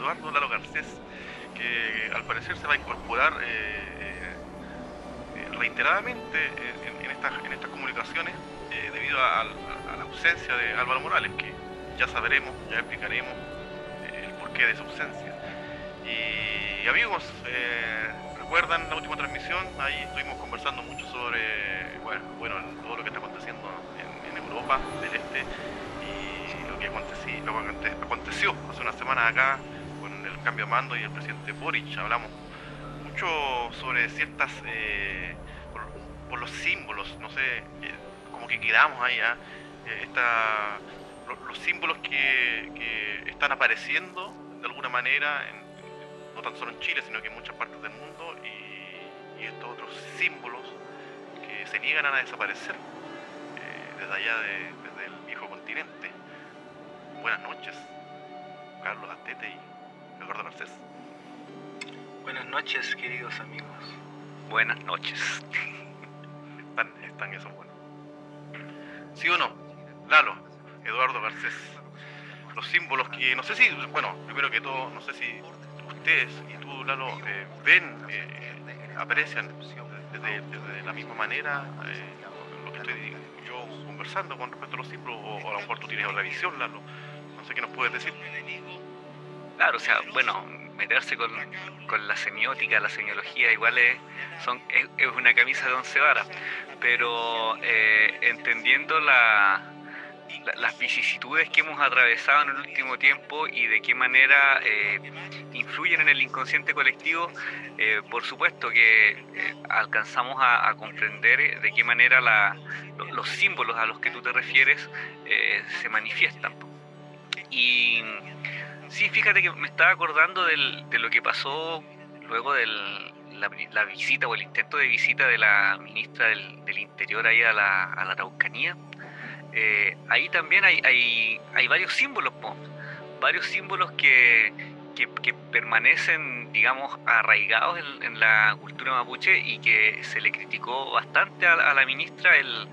Eduardo Lalo Garcés, que al parecer se va a incorporar eh, eh, reiteradamente en, estas, en estas comunicaciones eh, debido a, la ausencia de Álvaro Morales, que ya sabremos, ya explicaremos el porqué de su ausencia. Y amigos, recuerdan la última transmisión, ahí estuvimos conversando mucho sobre bueno, todo lo que está aconteciendo en, Europa del Este que aconteció, hace unas semanas acá cambio de mando y el presidente Boric. Hablamos mucho sobre ciertas, eh, por, los símbolos, no sé, eh, como que quedamos ahí, ¿ah? eh, los, símbolos que, están apareciendo de alguna manera, no tan solo en Chile, sino que en muchas partes del mundo, y, estos otros símbolos que se niegan a desaparecer desde allá desde el viejo continente. Buenas noches, Carlos Astete y Eduardo Garcés. Buenas noches, queridos amigos. Buenas noches. están, están esos buenos. ¿Sí o no? Lalo, Eduardo Garcés. Los símbolos que, no sé si, bueno, primero que todo, no sé si ustedes y tú, Lalo, eh, ven, eh, aprecian desde, la misma manera eh, lo que estoy yo conversando con respecto a los símbolos, o, a lo mejor tú tienes otra visión, Lalo no sé qué nos puedes decir. Claro, o sea, bueno, meterse con, la semiótica, la semiología, igual es, son, es, una camisa de once varas, pero eh, entendiendo la, las vicisitudes que hemos atravesado en el último tiempo y de qué manera eh, influyen en el inconsciente colectivo, eh, por supuesto que alcanzamos a, comprender de qué manera la, los símbolos a los que tú te refieres se manifiestan. Y sí, fíjate que me estaba acordando de lo que pasó luego de la, visita o el intento de visita de la ministra del, Interior ahí a la, a la Araucanía. Eh, ahí también hay, varios símbolos, varios símbolos que, que, permanecen, digamos, arraigados en, la cultura mapuche y que se le criticó bastante a, la ministra el,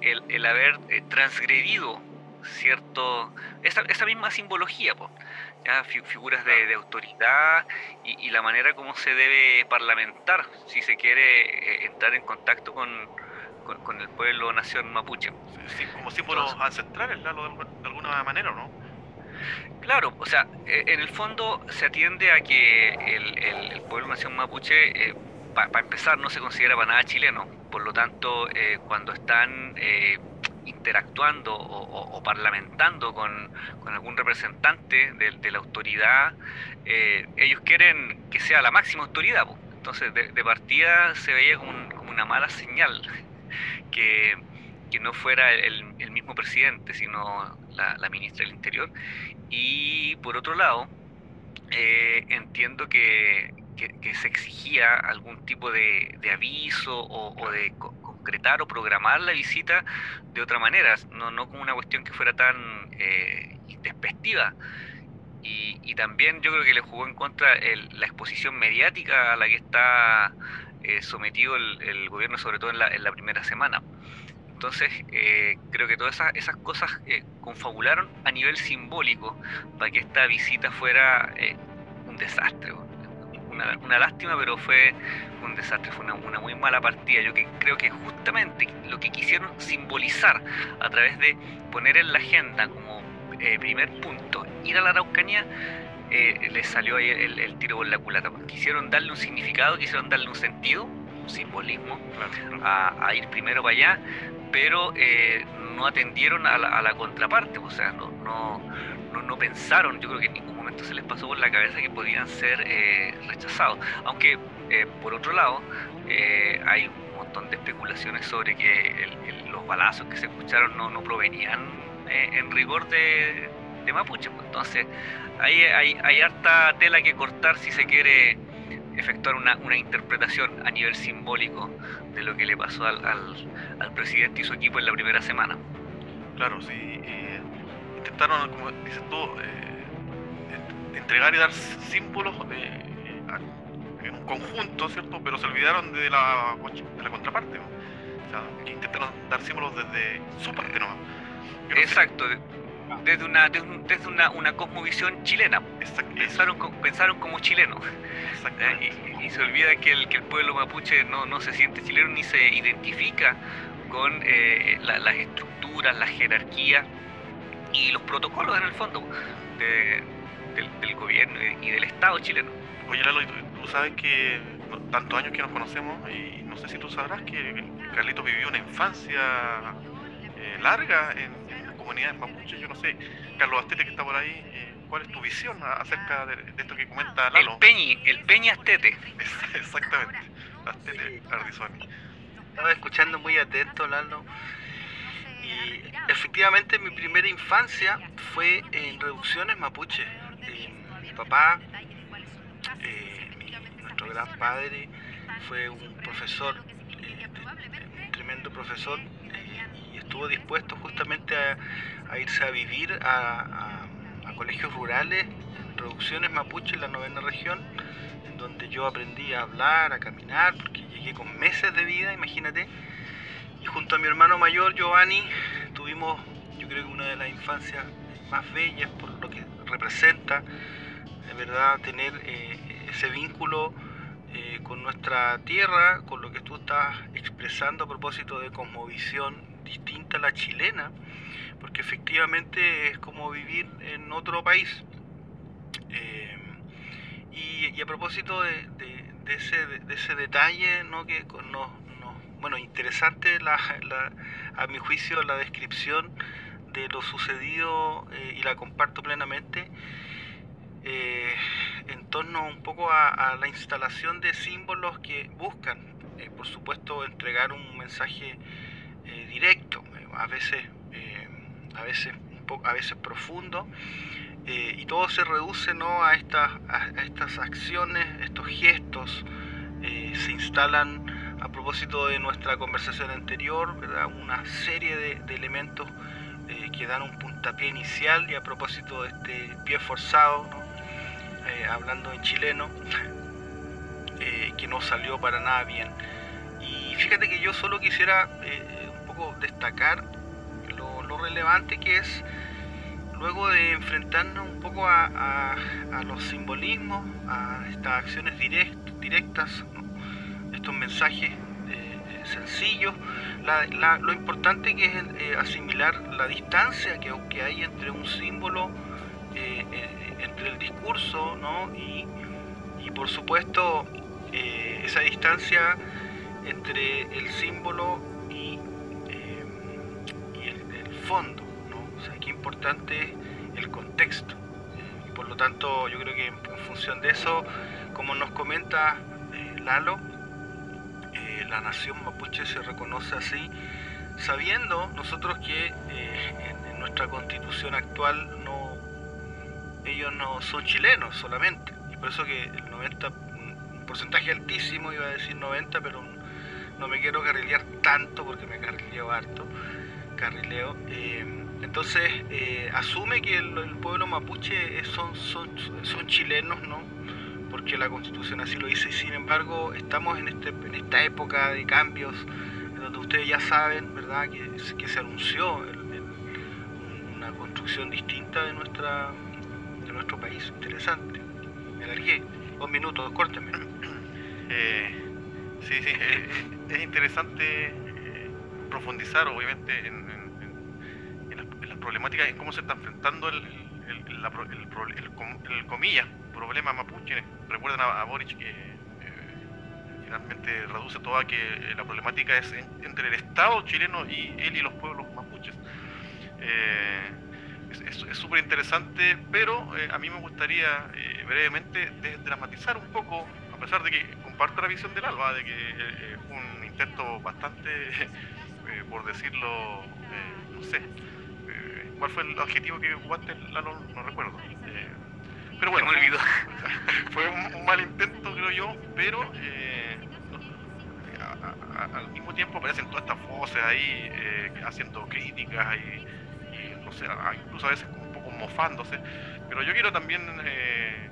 el, haber eh, transgredido cierto, esa, esa misma simbología, ¿ya? figuras de, autoridad y, la manera como se debe parlamentar si se quiere eh, entrar en contacto con, con, el pueblo nación mapuche. Sí, como símbolos ancestrales, de alguna manera, ¿no? Claro, o sea, e, en el fondo se atiende a que el, el, pueblo nación mapuche, eh, para empezar, no se considera para nada chileno. Por lo tanto, eh, cuando están interactuando o, parlamentando con, algún representante de, la autoridad, eh, ellos quieren que sea la máxima autoridad. Entonces, de, partida se veía como, una mala señal que, no fuera el, mismo presidente, sino la, ministra del Interior. Y por otro lado, eh, entiendo que, se exigía algún tipo de, aviso o, de concretar o programar la visita de otra manera, no, no como una cuestión que fuera tan eh, despectiva. Y, también yo creo que le jugó en contra la exposición mediática a la que está eh, sometido el, gobierno, sobre todo en la, en la primera semana. Entonces, eh, creo que todas esas cosas confabularon a nivel simbólico para que esta visita fuera un desastre una, lástima, pero fue un desastre, fue una, muy mala partida. Yo que creo que justamente lo que quisieron simbolizar a través de poner en la agenda como eh, primer punto ir a la Araucanía, eh, les salió ahí el, tiro por la culata. Quisieron darle un significado, quisieron darle un sentido, un simbolismo, a, ir primero para allá, pero eh, no atendieron a la, contraparte, o sea, no, no, no, pensaron, yo creo que en ningún momento se les pasó por la cabeza que podían ser eh, rechazados. Aunque, eh, por otro lado, eh, hay un montón de especulaciones sobre que los balazos que se escucharon no, no provenían en rigor de, Mapuche. Pues. entonces, hay, hay, harta tela que cortar si se quiere efectuar una, interpretación a nivel simbólico de lo que le pasó al, presidente y su equipo en la primera semana. Claro, sí. Intentaron, como dices tú, eh, entregar y dar símbolos en un conjunto, ¿cierto? Pero se olvidaron de la, de la contraparte. O sea, que intentaron dar símbolos desde su parte nomás. Exacto, desde una, desde una, una cosmovisión chilena. pensaron, pensaron como chilenos. Y, y, se olvida que el, que el pueblo mapuche no, no se siente chileno ni se identifica con eh, las estructuras, la jerarquía y los protocolos en el fondo del, gobierno y, del Estado chileno. Oye, Lalo, tú sabes que tantos años que nos conocemos y no sé si tú sabrás que Carlitos vivió una infancia eh, larga en, comunidades mapuche. Yo no sé, Carlos Astete que está por ahí, eh, ¿cuál es tu visión acerca de, esto que comenta Lalo? El Peñi, el Peñi Astete. Exactamente, Astete Ardizoni. Estaba escuchando muy atento, Lalo. Y efectivamente mi primera infancia fue en reducciones mapuche. Eh, mi papá, eh, nuestro gran padre, fue un profesor, un tremendo profesor estuvo dispuesto justamente a, irse a vivir a, colegios rurales, en producciones mapuche en la novena región, en donde yo aprendí a hablar, a caminar, porque llegué con meses de vida, imagínate. Y junto a mi hermano mayor, Giovanni, tuvimos, yo creo que una de las infancias más bellas por lo que representa, de verdad, tener eh, ese vínculo eh, con nuestra tierra, con lo que tú estás expresando a propósito de cosmovisión distinta a la chilena, porque efectivamente es como vivir en otro país. Eh, y, a propósito de, ese, de ese, detalle, ¿no? que no, bueno, interesante la, a mi juicio la descripción de lo sucedido eh, y la comparto plenamente. Eh, en torno un poco a, la instalación de símbolos que buscan, por supuesto, entregar un mensaje eh, directo, eh, a veces, eh, a veces, a veces profundo, y todo se reduce ¿no? a, estas, a estas acciones, estos gestos, se instalan propósito de nuestra conversación anterior, una serie de, elementos que dan un puntapié inicial y a propósito de este pie forzado, hablando en chileno, que no salió para nada bien. Y fíjate que yo solo quisiera destacar lo, relevante que es luego de enfrentarnos un poco a, los simbolismos, a estas acciones directas, estos mensajes eh, sencillos, lo importante que es eh, asimilar la distancia que, que, hay entre un símbolo, eh, entre el discurso y, y por supuesto esa distancia entre el símbolo fondo, ¿no? O sea, qué importante es el contexto. Y por lo tanto, yo creo que en, función de eso, como nos comenta eh, Lalo, eh, la nación mapuche se reconoce así, sabiendo nosotros que eh, en, nuestra constitución actual no ellos no son chilenos solamente. Y por eso que el 90, un porcentaje altísimo, iba a decir 90, pero no me quiero carrilear tanto porque me carrileo harto carrileo. Eh, entonces eh, asume que el, pueblo mapuche son, son, son chilenos, ¿no? Porque la constitución así lo dice y sin embargo estamos en, este, en esta época de cambios donde ustedes ya saben, ¿verdad? Que, que se anunció una construcción distinta de, nuestra, de nuestro país. Interesante. Me alargué. Dos minutos, córteme. Eh, sí, sí, es interesante profundizar obviamente en, las problemáticas, en cómo se está enfrentando el, el, el, comillas, problema mapuche. Recuerden a, Boric que eh, finalmente reduce todo a que la problemática es entre el Estado chileno y él y los pueblos mapuches. Eh, es súper interesante, pero eh, a mí me gustaría brevemente desdramatizar un poco, a pesar de que comparto la visión del Alba, de que es un intento bastante por decirlo, eh, no sé, eh, ¿cuál fue el adjetivo que ocupaste, Lalo? No recuerdo. Eh, pero bueno, me olvidó. fue un, mal intento, creo yo, pero al mismo tiempo aparecen todas estas voces ahí haciendo críticas y, no sé, incluso a veces un poco mofándose, pero yo quiero también, eh,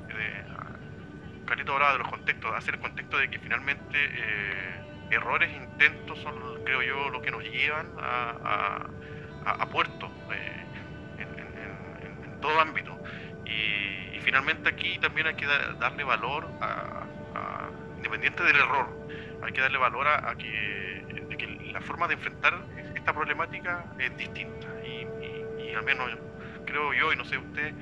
Carito hablaba de los contextos, hacer el contexto de que finalmente eh, errores, intentos son, creo yo, lo que nos llevan a, a, puerto eh, en, todo ámbito. Y, finalmente aquí también hay que darle valor a, independiente del error, hay que darle valor a, que, la forma de enfrentar esta problemática es distinta. Y, y al menos creo yo, y no sé usted,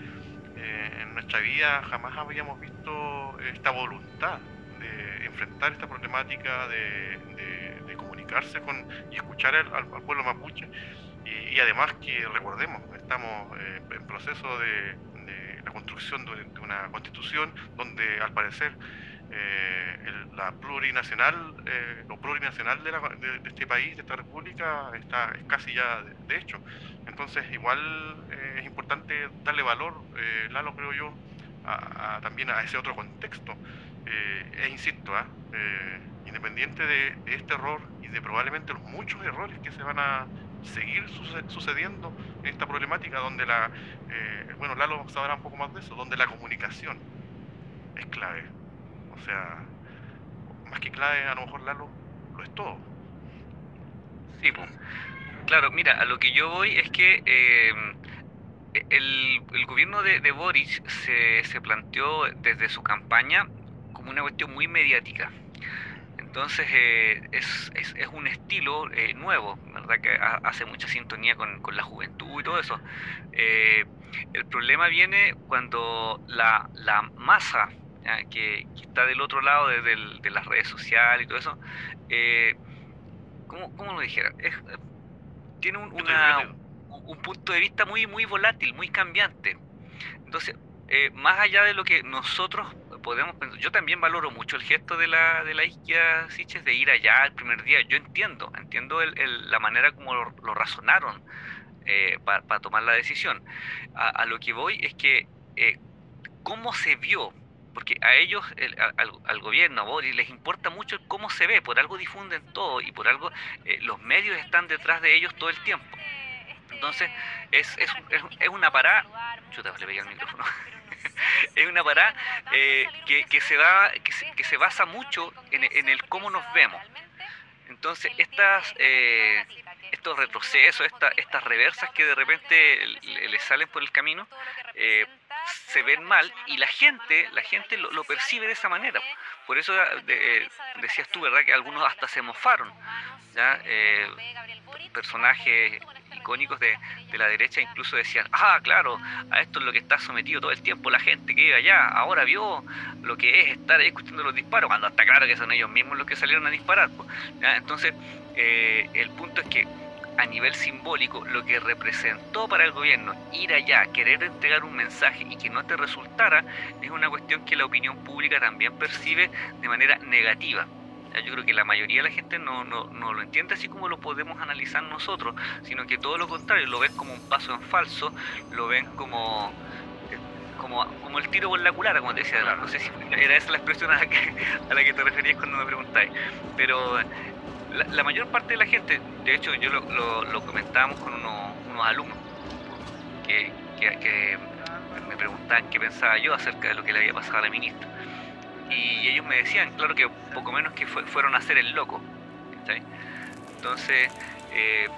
eh, en nuestra vida jamás habíamos visto esta voluntad de enfrentar esta problemática, de, comunicarse con y escuchar al, pueblo mapuche. Y, además que recordemos, estamos eh, en proceso de, la construcción de, una constitución donde al parecer eh, la plurinacional, lo plurinacional de, este país, de esta república, está es casi ya de, hecho. Entonces igual es importante darle valor, Lalo creo yo, también a ese otro contexto. Eh, e insisto, ¿ah? eh, independiente de, este error y de probablemente los muchos errores que se van a seguir sucediendo en esta problemática, donde la, eh, bueno, Lalo sabrá un poco más de eso, donde la comunicación es clave. O sea, más que clave, a lo mejor Lalo lo es todo. Sí, pues. Claro, mira, a lo que yo voy es que el, el, gobierno de, de Boric se, se, planteó desde su campaña como una cuestión muy mediática. Entonces eh, es, es, es, un estilo eh, nuevo, ¿verdad? Que hace mucha sintonía con, con, la juventud y todo eso. Eh, el problema viene cuando la, la masa que, que, está del otro lado de, de, las redes sociales y todo eso, ¿cómo, ¿cómo, lo dijera? tiene un, una, un punto de vista muy, muy volátil, muy cambiante. Entonces, eh, más allá de lo que nosotros podemos pensar, yo también valoro mucho el gesto de la, de la Isquia Siches de ir allá el primer día. Yo entiendo, entiendo el, la manera como lo, razonaron eh, para tomar la decisión. A, lo que voy es que, eh, ¿cómo se vio? Porque a ellos, al, gobierno, a Boris, les importa mucho cómo se ve, por algo difunden todo y por algo los medios están detrás de ellos todo el tiempo. Entonces, es, es, es, una parada. Chuta, le pegué el micrófono. es una parada eh, que, que, se va, que, se, que se basa mucho en, en el cómo nos vemos. Entonces, estas, eh, estos retrocesos, esta, estas reversas que de repente le, salen por el camino, eh, se ven mal y la gente, la gente lo, percibe de esa manera. Por eso decías tú, ¿verdad? Que algunos hasta se mofaron. ¿ya? personajes icónicos de, la derecha incluso decían, ah, claro, a esto es lo que está sometido todo el tiempo la gente que vive allá, ahora vio lo que es estar ahí escuchando los disparos, cuando está claro que son ellos mismos los que salieron a disparar. Entonces, eh, el punto es que a nivel simbólico, lo que representó para el gobierno ir allá, querer entregar un mensaje y que no te resultara, es una cuestión que la opinión pública también percibe de manera negativa. Yo creo que la mayoría de la gente no, no, no, lo entiende así como lo podemos analizar nosotros, sino que todo lo contrario, lo ven como un paso en falso, lo ven como como, como el tiro por la culata, como te decía, no sé si era esa la expresión a la que, a la que te referías cuando me preguntáis, pero la, mayor parte de la gente, de hecho yo lo, lo, comentábamos con unos, unos alumnos que, que, que me preguntaban qué pensaba yo acerca de lo que le había pasado a la ministra y ellos me decían, claro que poco menos que fueron a hacer el loco. Entonces, eh,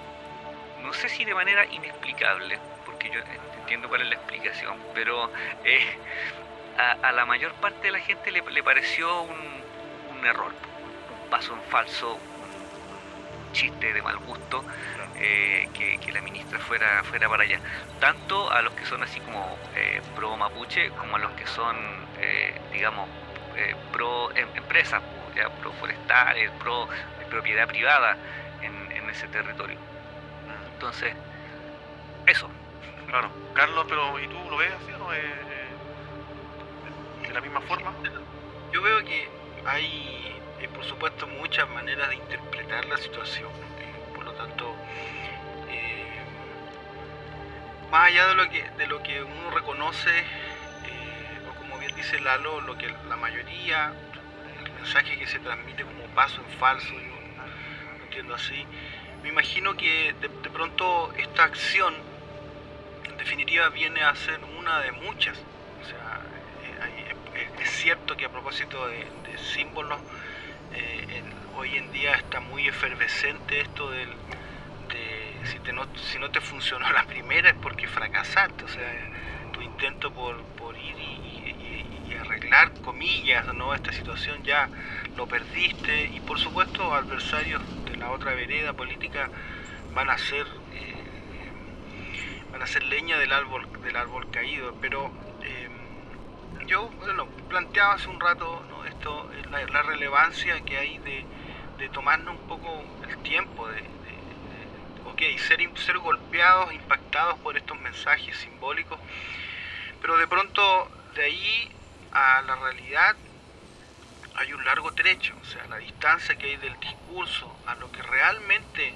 no sé si de manera inexplicable, porque yo entiendo cuál es la explicación, pero eh, a, la mayor parte de la gente le, pareció un, error, un paso en falso, un chiste de mal gusto. Eh, que, la ministra fuera, fuera para allá. Tanto a los que son así como pro mapuche, como a los que son, digamos, eh, pro em, empresas, ya, pro forestales, pro propiedad privada en, en ese territorio. Entonces, eso. Claro. Carlos, pero ¿y tú lo ves así o eh, de la misma forma? Yo veo que hay, eh, por supuesto, muchas maneras de interpretar la situación. por lo tanto, más allá de lo que, de lo que uno reconoce dice Lalo, lo que la mayoría, el mensaje que se transmite como paso en falso, yo lo entiendo así. Me imagino que de, pronto esta acción, en definitiva viene a ser una de muchas. O sea, es cierto que a propósito de, símbolos, hoy en día está muy efervescente esto del, de si, te no, si no te funcionó la primera es porque fracasaste, o sea, tu intento por, por ir comillas, ¿no? esta situación ya lo perdiste y por supuesto adversarios de la otra vereda política van a ser eh, van a ser leña del árbol del árbol caído pero eh, yo bueno, planteaba hace un rato ¿no? esto la, la relevancia que hay de de tomarnos un poco el tiempo de, ser, ser golpeados, impactados por estos mensajes simbólicos, pero de pronto de ahí a la realidad hay un largo trecho, o sea, la distancia que hay del discurso a lo que realmente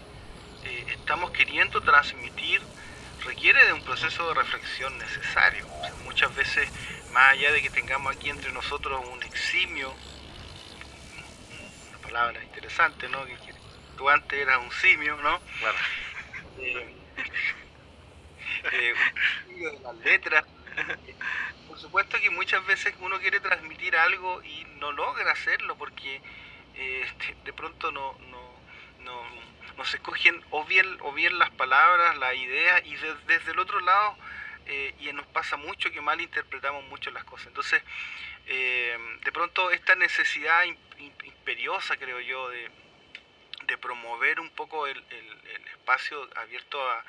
eh, estamos queriendo transmitir requiere de un proceso de reflexión necesario. muchas veces, más allá de que tengamos aquí entre nosotros un eximio palabra interesante, ¿no? Que, tú antes eras un simio, ¿no? Claro. Eh, eh, de las letras. Supuesto que muchas veces uno quiere transmitir algo y no logra hacerlo porque eh, de pronto no, no, no, se escogen o bien, o bien las palabras, la idea y desde el otro lado eh, y nos pasa mucho que mal interpretamos mucho las cosas. Entonces, eh, de pronto esta necesidad imperiosa, creo yo, de, promover un poco el, espacio abierto a,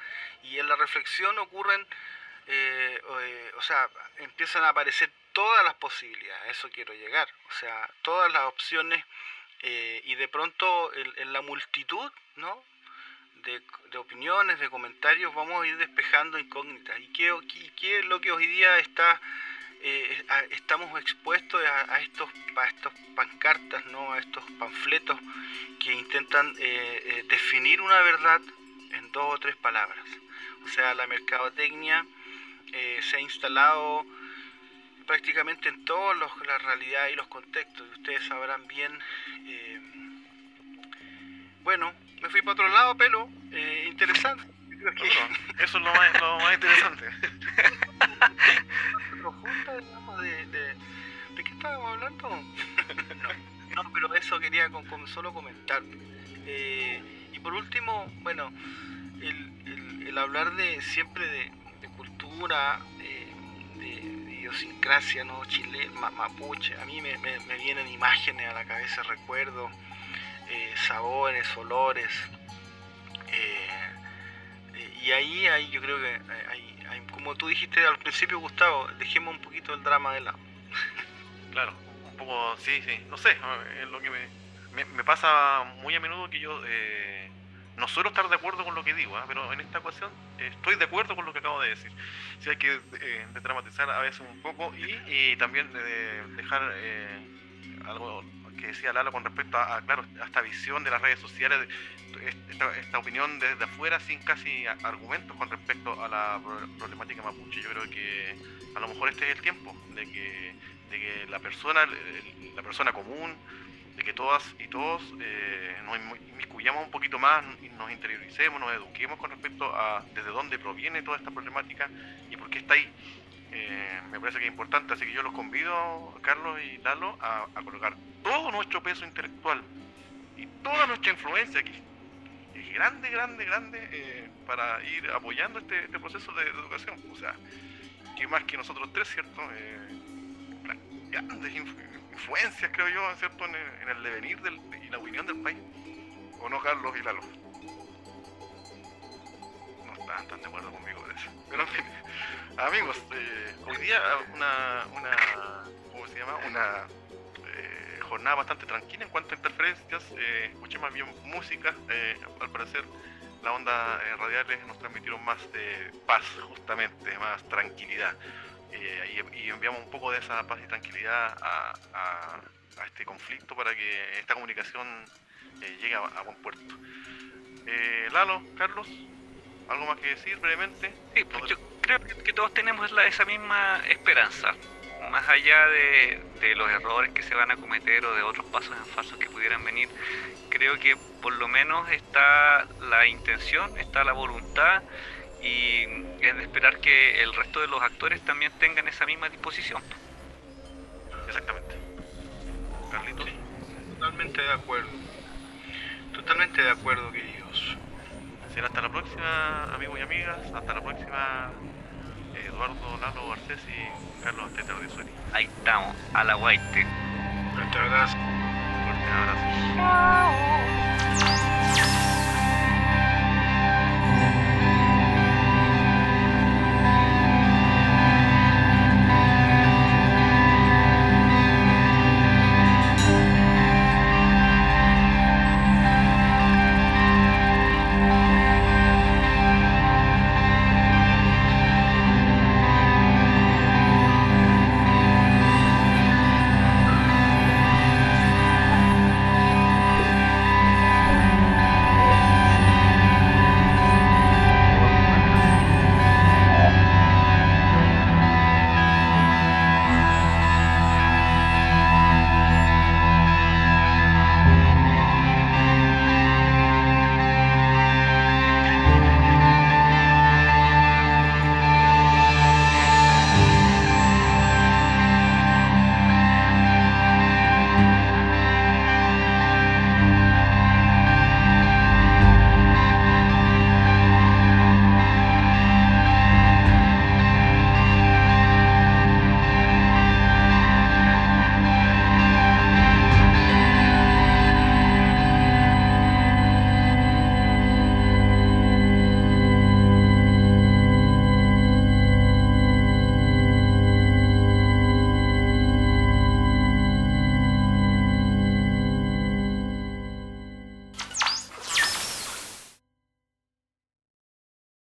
y en la reflexión ocurren, eh, eh, o sea, empiezan a aparecer todas las posibilidades, a eso quiero llegar, o sea, todas las opciones y de pronto en, la multitud, ¿no? De, opiniones, de comentarios, vamos a ir despejando incógnitas. ¿Y qué, qué es lo que hoy día está eh, estamos expuestos a, estos, a estos pancartas, ¿no? a estos panfletos que intentan eh, eh, definir una verdad en dos o tres palabras. O sea, la mercadotecnia se ha instalado prácticamente en todas las realidades y los contextos. Y ustedes sabrán bien, bueno, me fui para otro lado, pero interesante. eso es lo más, lo más interesante. digamos, de, de, qué estábamos hablando? no, pero eso quería con, solo comentar. Eh, y por último, bueno, el, el, hablar de siempre de, de, idiosincrasia, ¿no? Chile, mapuche, a mí me, me, vienen imágenes a la cabeza, recuerdos, eh, sabores, olores. Eh, y ahí, ahí yo creo que como tú dijiste al principio, Gustavo, dejemos un poquito el drama de lado. claro, un poco, sí, sí, no sé, es lo que me, me, pasa muy a menudo que yo eh, no suelo estar de acuerdo con lo que digo, ¿ah? pero en esta ocasión estoy de acuerdo con lo que acabo de decir. Sí hay que eh, dramatizar a veces un poco y, también dejar eh, algo que decía Lalo con respecto a, claro, esta visión de las redes sociales, esta, opinión desde afuera sin casi argumentos con respecto a la problemática mapuche. Yo creo que a lo mejor este es el tiempo de que, de que la persona, la persona común, de que todas y todos eh, nos inmiscuyamos un poquito más nos interioricemos, nos eduquemos con respecto a desde dónde proviene toda esta problemática y por qué está ahí. Eh, me parece que es importante, así que yo los convido, Carlos y Lalo, a, colocar todo nuestro peso intelectual y toda nuestra influencia, que es grande, grande, grande, eh, para ir apoyando este, este, proceso de, educación. O sea, que más que nosotros tres, ¿cierto? Eh, grandes influencias, creo yo, ¿cierto? En el, devenir del, y la opinión del país. ¿O no, Carlos y Lalo? No están tan de acuerdo conmigo de eso. Pero en. Amigos, eh, hoy día una, una, ¿cómo se llama? Una eh, jornada bastante tranquila en cuanto a interferencias. Eh, escuché más bien música. Eh, al parecer, las ondas radiales nos transmitieron más de paz, justamente, más tranquilidad. Y, enviamos un poco de esa paz y tranquilidad a, este conflicto para que esta comunicación llegue a, buen puerto. Lalo, Carlos, ¿algo más que decir brevemente? Sí, pues creo que todos tenemos esa misma esperanza. Más allá de, los errores que se van a cometer o de otros pasos en falsos que pudieran venir, creo que por lo menos está la intención, está la voluntad y es de esperar que el resto de los actores también tengan esa misma disposición. Exactamente. Carlitos. Totalmente de acuerdo. Totalmente de acuerdo, queridos. Será hasta la próxima, amigos y amigas. Hasta la próxima, Eduardo Lalo Garcés y Carlos Asteta de Sueri. Ahí estamos, a la guaite. Muchas gracias. Fuerte abrazo.